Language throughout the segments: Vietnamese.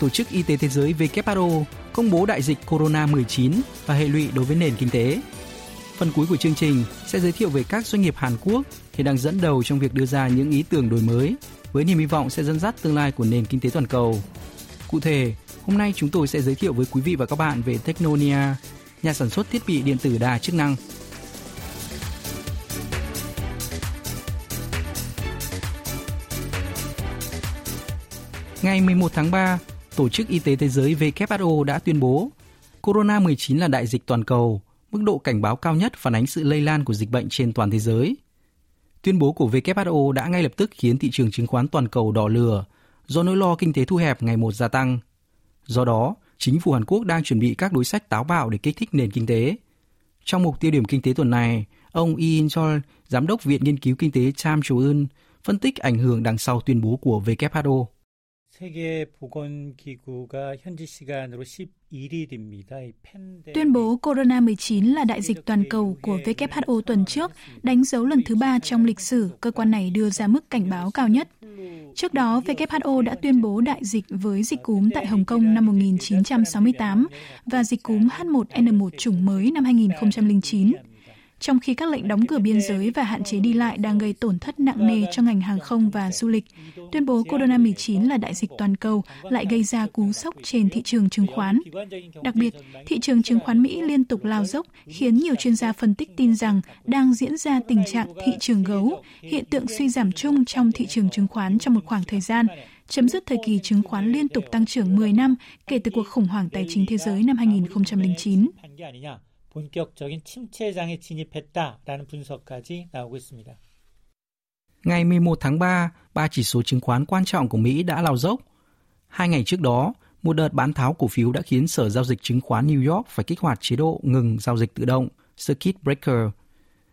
Tổ chức Y tế Thế giới WHO công bố đại dịch Corona-19 và hệ lụy đối với nền kinh tế. Phần cuối của chương trình sẽ giới thiệu về các doanh nghiệp Hàn Quốc hiện đang dẫn đầu trong việc đưa ra những ý tưởng đổi mới với niềm hy vọng sẽ dẫn dắt tương lai của nền kinh tế toàn cầu. Cụ thể, hôm nay chúng tôi sẽ giới thiệu với quý vị và các bạn về Technonia, nhà sản xuất thiết bị điện tử đa chức năng. Ngày 11 tháng 3, Tổ chức Y tế Thế giới WHO đã tuyên bố Corona-19 là đại dịch toàn cầu, mức độ cảnh báo cao nhất phản ánh sự lây lan của dịch bệnh trên toàn thế giới. Tuyên bố của WHO đã ngay lập tức khiến thị trường chứng khoán toàn cầu đỏ lửa do nỗi lo kinh tế thu hẹp ngày một gia tăng. Do đó, chính phủ Hàn Quốc đang chuẩn bị các đối sách táo bạo để kích thích nền kinh tế. Trong mục tiêu điểm kinh tế tuần này, ông Lee In Chol, giám đốc Viện Nghiên cứu Kinh tế Cham Chul, phân tích ảnh hưởng đằng sau tuyên bố của WHO. Tuyên bố Corona-19 là đại dịch toàn cầu của WHO tuần trước đánh dấu lần thứ ba trong lịch sử cơ quan này đưa ra mức cảnh báo cao nhất. Trước đó, WHO đã tuyên bố đại dịch với dịch cúm tại Hồng Kông năm 1968 và dịch cúm H1N1 chủng mới năm 2009 trong khi các lệnh đóng cửa biên giới và hạn chế đi lại đang gây tổn thất nặng nề cho ngành hàng không và du lịch. Tuyên bố Corona-19 là đại dịch toàn cầu lại gây ra cú sốc trên thị trường chứng khoán. Đặc biệt, thị trường chứng khoán Mỹ liên tục lao dốc khiến nhiều chuyên gia phân tích tin rằng đang diễn ra tình trạng thị trường gấu, hiện tượng suy giảm chung trong thị trường chứng khoán trong một khoảng thời gian, chấm dứt thời kỳ chứng khoán liên tục tăng trưởng 10 năm kể từ cuộc khủng hoảng tài chính thế giới năm 2009. 본격적인 침체장에 진입했다라는 분석까지 나오고 있습니다. Ngày 11 tháng 3, ba chỉ số chứng khoán quan trọng của Mỹ đã lao dốc. Hai ngày trước đó, một đợt bán tháo cổ phiếu đã khiến Sở Giao dịch Chứng khoán New York phải kích hoạt chế độ ngừng giao dịch tự động, Circuit Breaker.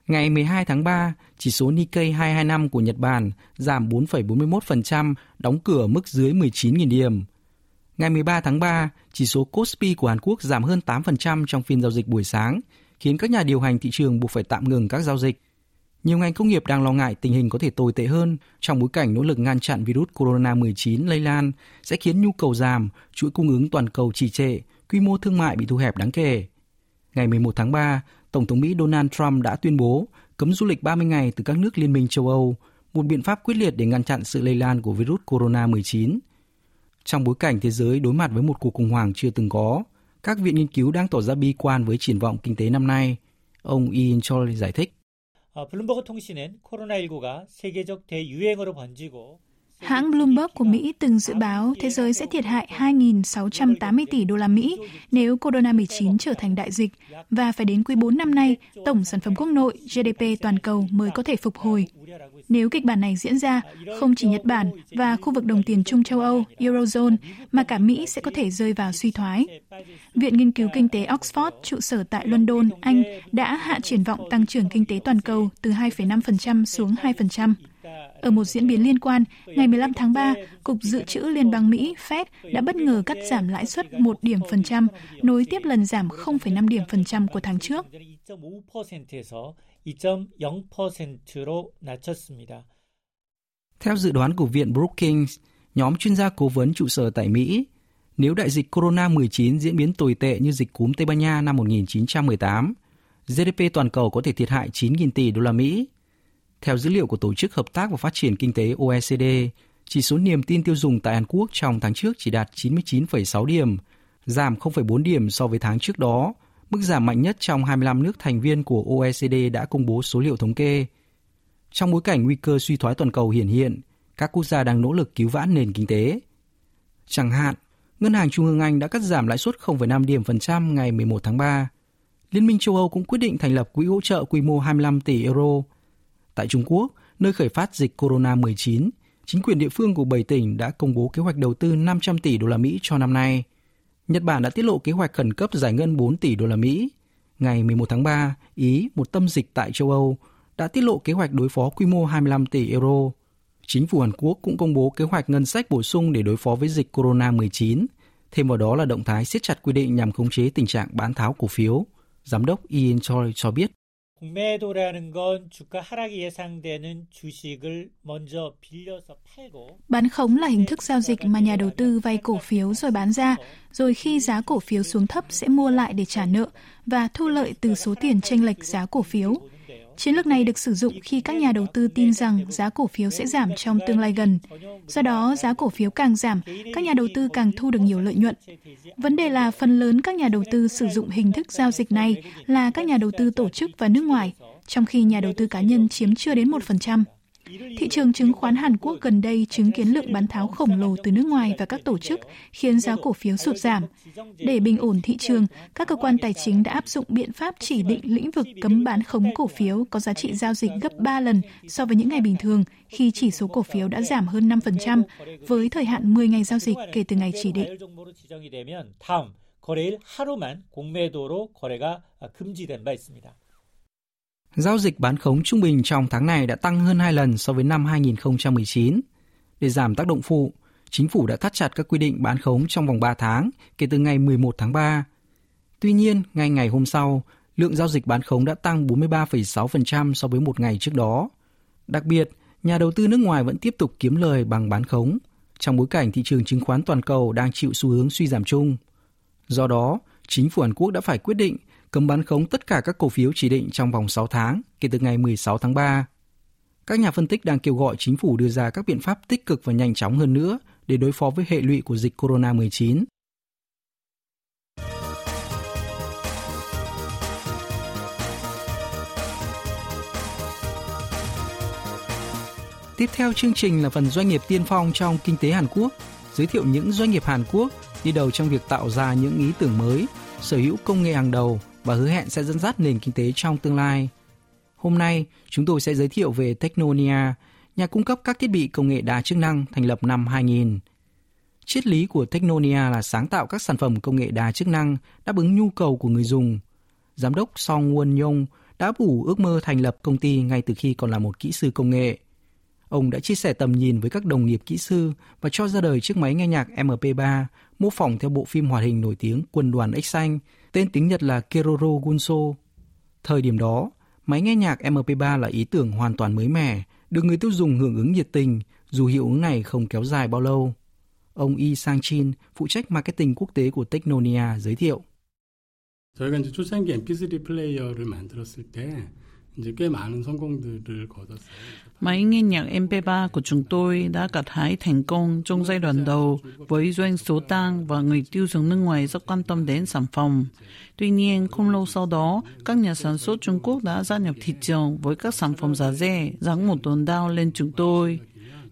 Ngày 12 tháng 3, chỉ số Nikkei 225 của Nhật Bản giảm 4,41%, đóng cửa mức dưới 19.000 điểm. Ngày 13 tháng 3, chỉ số Kospi của Hàn Quốc giảm hơn 8% trong phiên giao dịch buổi sáng, khiến các nhà điều hành thị trường buộc phải tạm ngừng các giao dịch. Nhiều ngành công nghiệp đang lo ngại tình hình có thể tồi tệ hơn trong bối cảnh nỗ lực ngăn chặn virus corona-19 lây lan sẽ khiến nhu cầu giảm, chuỗi cung ứng toàn cầu trì trệ, quy mô thương mại bị thu hẹp đáng kể. Ngày 11 tháng 3, Tổng thống Mỹ Donald Trump đã tuyên bố cấm du lịch 30 ngày từ các nước Liên minh châu Âu, một biện pháp quyết liệt để ngăn chặn sự lây lan của virus corona-19 trong bối cảnh thế giới đối mặt với một cuộc khủng hoảng chưa từng có, các viện nghiên cứu đang tỏ ra bi quan với triển vọng kinh tế năm nay. Ông Ian Choi giải thích. 블룸버그 통신은 코로나19가 세계적 대유행어로 번지고 Hãng Bloomberg của Mỹ từng dự báo thế giới sẽ thiệt hại 2.680 tỷ đô la Mỹ nếu Corona-19 trở thành đại dịch và phải đến quý 4 năm nay, tổng sản phẩm quốc nội GDP toàn cầu mới có thể phục hồi. Nếu kịch bản này diễn ra, không chỉ Nhật Bản và khu vực đồng tiền chung châu Âu, Eurozone, mà cả Mỹ sẽ có thể rơi vào suy thoái. Viện Nghiên cứu Kinh tế Oxford, trụ sở tại London, Anh, đã hạ triển vọng tăng trưởng kinh tế toàn cầu từ 2,5% xuống 2%. Ở một diễn biến liên quan, ngày 15 tháng 3, Cục Dự trữ Liên bang Mỹ Fed đã bất ngờ cắt giảm lãi suất 1 điểm phần trăm, nối tiếp lần giảm 0,5 điểm phần trăm của tháng trước. Theo dự đoán của Viện Brookings, nhóm chuyên gia cố vấn trụ sở tại Mỹ, nếu đại dịch Corona-19 diễn biến tồi tệ như dịch cúm Tây Ban Nha năm 1918, GDP toàn cầu có thể thiệt hại 9.000 tỷ đô la Mỹ, theo dữ liệu của Tổ chức Hợp tác và Phát triển Kinh tế OECD, chỉ số niềm tin tiêu dùng tại Hàn Quốc trong tháng trước chỉ đạt 99,6 điểm, giảm 0,4 điểm so với tháng trước đó mức giảm mạnh nhất trong 25 nước thành viên của OECD đã công bố số liệu thống kê. Trong bối cảnh nguy cơ suy thoái toàn cầu hiển hiện, các quốc gia đang nỗ lực cứu vãn nền kinh tế. Chẳng hạn, Ngân hàng Trung ương Anh đã cắt giảm lãi suất 0,5 điểm phần trăm ngày 11 tháng 3. Liên minh châu Âu cũng quyết định thành lập quỹ hỗ trợ quy mô 25 tỷ euro. Tại Trung Quốc, nơi khởi phát dịch corona-19, chính quyền địa phương của 7 tỉnh đã công bố kế hoạch đầu tư 500 tỷ đô la Mỹ cho năm nay – Nhật Bản đã tiết lộ kế hoạch khẩn cấp giải ngân 4 tỷ đô la Mỹ. Ngày 11 tháng 3, Ý, một tâm dịch tại châu Âu, đã tiết lộ kế hoạch đối phó quy mô 25 tỷ euro. Chính phủ Hàn Quốc cũng công bố kế hoạch ngân sách bổ sung để đối phó với dịch corona-19. Thêm vào đó là động thái siết chặt quy định nhằm khống chế tình trạng bán tháo cổ phiếu. Giám đốc Ian Choi cho biết. Bán khống là hình thức giao dịch mà nhà đầu tư vay cổ phiếu rồi bán ra, rồi khi giá cổ phiếu xuống thấp sẽ mua lại để trả nợ và thu lợi từ số tiền tranh lệch giá cổ phiếu. Chiến lược này được sử dụng khi các nhà đầu tư tin rằng giá cổ phiếu sẽ giảm trong tương lai gần. Do đó, giá cổ phiếu càng giảm, các nhà đầu tư càng thu được nhiều lợi nhuận. Vấn đề là phần lớn các nhà đầu tư sử dụng hình thức giao dịch này là các nhà đầu tư tổ chức và nước ngoài, trong khi nhà đầu tư cá nhân chiếm chưa đến 1%. Thị trường chứng khoán Hàn Quốc gần đây chứng kiến lượng bán tháo khổng lồ từ nước ngoài và các tổ chức khiến giá cổ phiếu sụt giảm. Để bình ổn thị trường, các cơ quan tài chính đã áp dụng biện pháp chỉ định lĩnh vực cấm bán khống cổ phiếu có giá trị giao dịch gấp 3 lần so với những ngày bình thường khi chỉ số cổ phiếu đã giảm hơn 5% với thời hạn 10 ngày giao dịch kể từ ngày chỉ định. 거래일 하루만 공매도로 거래가 금지된 바 있습니다. Giao dịch bán khống trung bình trong tháng này đã tăng hơn 2 lần so với năm 2019. Để giảm tác động phụ, chính phủ đã thắt chặt các quy định bán khống trong vòng 3 tháng kể từ ngày 11 tháng 3. Tuy nhiên, ngay ngày hôm sau, lượng giao dịch bán khống đã tăng 43,6% so với một ngày trước đó. Đặc biệt, nhà đầu tư nước ngoài vẫn tiếp tục kiếm lời bằng bán khống, trong bối cảnh thị trường chứng khoán toàn cầu đang chịu xu hướng suy giảm chung. Do đó, chính phủ Hàn Quốc đã phải quyết định cấm bán khống tất cả các cổ phiếu chỉ định trong vòng 6 tháng kể từ ngày 16 tháng 3. Các nhà phân tích đang kêu gọi chính phủ đưa ra các biện pháp tích cực và nhanh chóng hơn nữa để đối phó với hệ lụy của dịch corona-19. Tiếp theo chương trình là phần doanh nghiệp tiên phong trong kinh tế Hàn Quốc, giới thiệu những doanh nghiệp Hàn Quốc đi đầu trong việc tạo ra những ý tưởng mới, sở hữu công nghệ hàng đầu và hứa hẹn sẽ dẫn dắt nền kinh tế trong tương lai. Hôm nay, chúng tôi sẽ giới thiệu về Technonia, nhà cung cấp các thiết bị công nghệ đa chức năng thành lập năm 2000. Triết lý của Technonia là sáng tạo các sản phẩm công nghệ đa chức năng đáp ứng nhu cầu của người dùng. Giám đốc Song Won Yong đã phủ ước mơ thành lập công ty ngay từ khi còn là một kỹ sư công nghệ. Ông đã chia sẻ tầm nhìn với các đồng nghiệp kỹ sư và cho ra đời chiếc máy nghe nhạc MP3 mô phỏng theo bộ phim hoạt hình nổi tiếng Quân đoàn X Xanh, tên tiếng Nhật là Keroro Gunso. Thời điểm đó, máy nghe nhạc MP3 là ý tưởng hoàn toàn mới mẻ, được người tiêu dùng hưởng ứng nhiệt tình, dù hiệu ứng này không kéo dài bao lâu. Ông Yi Sang-chin, phụ trách marketing quốc tế của Technonia, giới thiệu. 저희가 이제 초창기 MP3 플레이어를 만들었을 때 이제 꽤 많은 성공들을 거뒀어요. Máy nghe nhạc MP3 của chúng tôi đã gặt hái thành công trong giai đoạn đầu với doanh số tăng và người tiêu dùng nước ngoài rất quan tâm đến sản phẩm. Tuy nhiên, không lâu sau đó, các nhà sản xuất Trung Quốc đã gia nhập thị trường với các sản phẩm giá rẻ, ráng một đòn đao lên chúng tôi.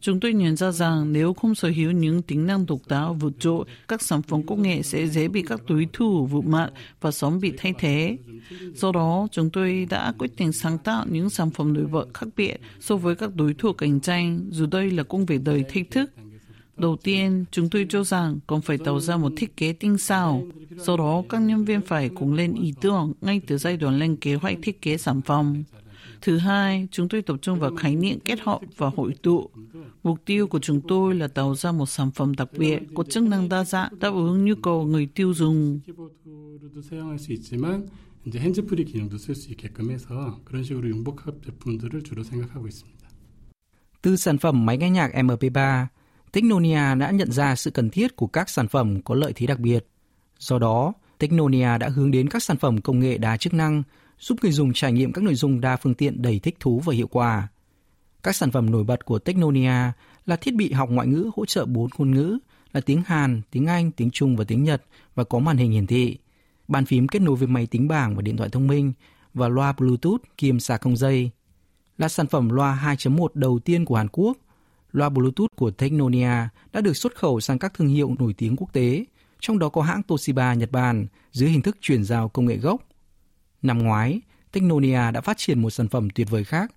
Chúng tôi nhận ra rằng nếu không sở hữu những tính năng độc đáo vượt trội, các sản phẩm công nghệ sẽ dễ bị các đối thủ vượt mặt và sớm bị thay thế. Do đó, chúng tôi đã quyết định sáng tạo những sản phẩm nổi bật khác biệt so với các đối thủ cạnh tranh, dù đây là công việc đời thách thức. Đầu tiên, chúng tôi cho rằng còn phải tạo ra một thiết kế tinh xảo. Do đó, các nhân viên phải cùng lên ý tưởng ngay từ giai đoạn lên kế hoạch thiết kế sản phẩm. Thứ hai, chúng tôi tập trung vào khái niệm kết hợp và hội tụ. Mục tiêu của chúng tôi là tạo ra một sản phẩm đặc biệt có chức năng đa dạng đáp ứng nhu cầu người tiêu dùng. 키보드로도 사용할 수 있지만 이제 핸즈프리 기능도 쓸 수 있게끔 해서 그런 식으로 융복합 제품들을 주로 생각하고 있습니다. Từ sản phẩm máy nghe nhạc MP3, Technonia đã nhận ra sự cần thiết của các sản phẩm có lợi thế đặc biệt. Do đó, Technonia đã hướng đến các sản phẩm công nghệ đa chức năng, giúp người dùng trải nghiệm các nội dung đa phương tiện đầy thích thú và hiệu quả. Các sản phẩm nổi bật của Technonia là thiết bị học ngoại ngữ hỗ trợ 4 ngôn ngữ là tiếng Hàn, tiếng Anh, tiếng Trung và tiếng Nhật và có màn hình hiển thị, bàn phím kết nối với máy tính bảng và điện thoại thông minh và loa Bluetooth kiêm sạc không dây. Là sản phẩm loa 2.1 đầu tiên của Hàn Quốc, loa Bluetooth của Technonia đã được xuất khẩu sang các thương hiệu nổi tiếng quốc tế, trong đó có hãng Toshiba Nhật Bản dưới hình thức chuyển giao công nghệ gốc. Năm ngoái, Technonia đã phát triển một sản phẩm tuyệt vời khác.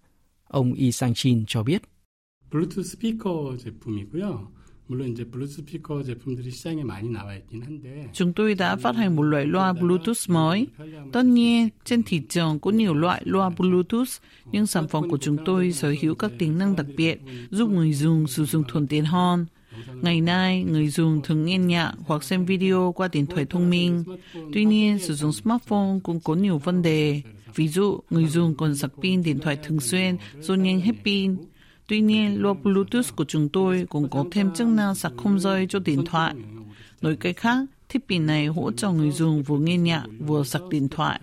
Ông Yi Sang-chin cho biết. 블루투스 스피커 제품이고요. Chúng tôi đã phát hành một loại loa Bluetooth mới. Tất nhiên, trên thị trường có nhiều loại loa Bluetooth, nhưng sản phẩm của chúng tôi sở hữu các tính năng đặc biệt giúp người dùng sử dụng thuận tiện hơn. Ngày nay, người dùng thường nghe nhạc hoặc xem video qua điện thoại thông minh. Tuy nhiên, sử dụng smartphone cũng có nhiều vấn đề. Ví dụ, người dùng còn sạc pin điện thoại thường xuyên rồi nhanh hết pin. Tuy nhiên, loa Bluetooth của chúng tôi cũng có thêm chức năng sạc không dây cho điện thoại. Nói cách khác, thiết bị này hỗ trợ người dùng vừa nghe nhạc vừa sạc điện thoại.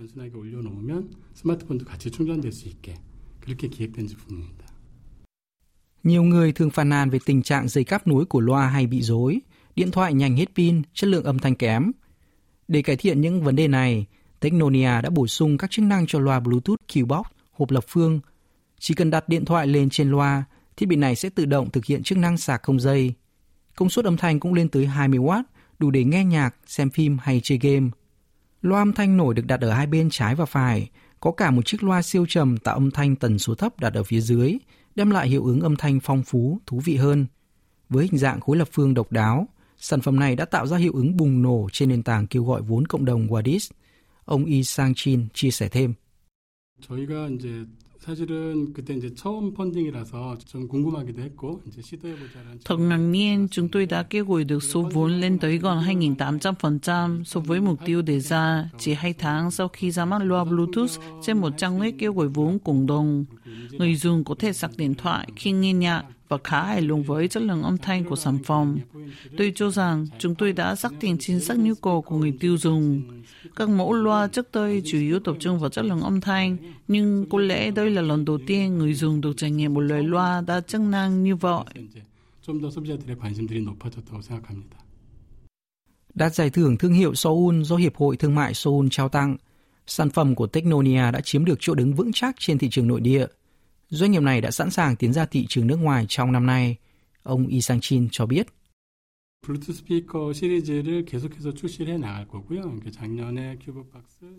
Nhiều người thường phàn nàn về tình trạng dây cáp nối của loa hay bị rối, điện thoại nhanh hết pin, chất lượng âm thanh kém. Để cải thiện những vấn đề này, Technonia đã bổ sung các chức năng cho loa Bluetooth Qbox hộp lập phương. Chỉ cần đặt điện thoại lên trên loa, thiết bị này sẽ tự động thực hiện chức năng sạc không dây. Công suất âm thanh cũng lên tới 20W, đủ để nghe nhạc, xem phim hay chơi game. Loa âm thanh nổi được đặt ở hai bên trái và phải, có cả một chiếc loa siêu trầm tạo âm thanh tần số thấp đặt ở phía dưới, đem lại hiệu ứng âm thanh phong phú, thú vị hơn. Với hình dạng khối lập phương độc đáo, sản phẩm này đã tạo ra hiệu ứng bùng nổ trên nền tảng kêu gọi vốn cộng đồng Wadis. Ông Yi Sang-chin chia sẻ thêm. 저희가 이제 사실은 그때 이제 처음 펀딩이라서 좀 궁금하기도 했고 이제 시도해보자는 Thật ngạc nhiên, chúng tôi đã kêu gọi được số vốn lên tới gần 2.800% so với mục tiêu đề ra chỉ 2 tháng sau khi ra mắt loa Bluetooth trên một trang web kêu gọi vốn cộng đồng. Người dùng có thể sạc điện thoại khi nghe nhạc và khá hài lòng với chất lượng âm thanh của sản phẩm. Tôi cho rằng chúng tôi đã xác định chính xác nhu cầu của người tiêu dùng. Các mẫu loa trước đây chủ yếu tập trung vào chất lượng âm thanh, nhưng có lẽ đây là lần đầu tiên người dùng được trải nghiệm một loại loa đa chức năng như vậy. Đạt giải thưởng thương hiệu Seoul do Hiệp hội Thương mại Seoul trao tặng, sản phẩm của Technonia đã chiếm được chỗ đứng vững chắc trên thị trường nội địa – Doanh nghiệp này đã sẵn sàng tiến ra thị trường nước ngoài trong năm nay, ông Yi Sang Chin cho biết.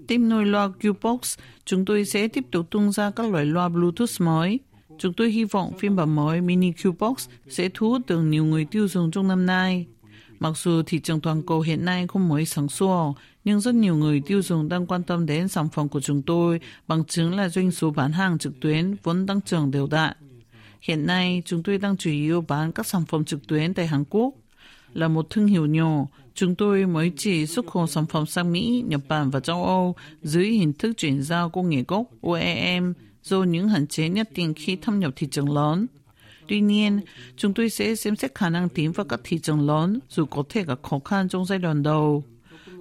Tiếp nối loa Qbox, chúng tôi sẽ tiếp tục tung ra các loại loa Bluetooth mới. Chúng tôi hy vọng phiên bản mới Mini Qbox sẽ thu hút được nhiều người tiêu dùng trong năm nay. Mặc dù thị trường toàn cầu hiện nay không mới sáng sủa, nhưng rất nhiều người tiêu dùng đang quan tâm đến sản phẩm của chúng tôi, bằng chứng là doanh số bán hàng trực tuyến vẫn tăng trưởng đều đặn. Hiện nay, chúng tôi đang chủ yếu bán các sản phẩm trực tuyến tại Hàn Quốc. Là một thương hiệu nhỏ, chúng tôi mới chỉ xuất khẩu sản phẩm sang Mỹ, Nhật Bản và châu Âu dưới hình thức chuyển giao công nghệ gốc OEM do những hạn chế nhất định khi thâm nhập thị trường lớn. Tuy nhiên, chúng tôi sẽ xem xét khả năng tiến vào các thị trường lớn dù có thể gặp khó khăn trong giai đoạn đầu.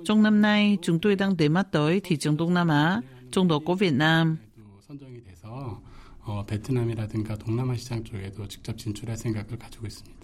Trong năm nay, chúng tôi đang để mắt tới thị trường Đông Nam Á, trong đó có Việt Nam. 도 선정이 돼서 어, 베트남이라든가 동남아 시장 쪽에도 직접 진출할 생각을 가지고 있습니다.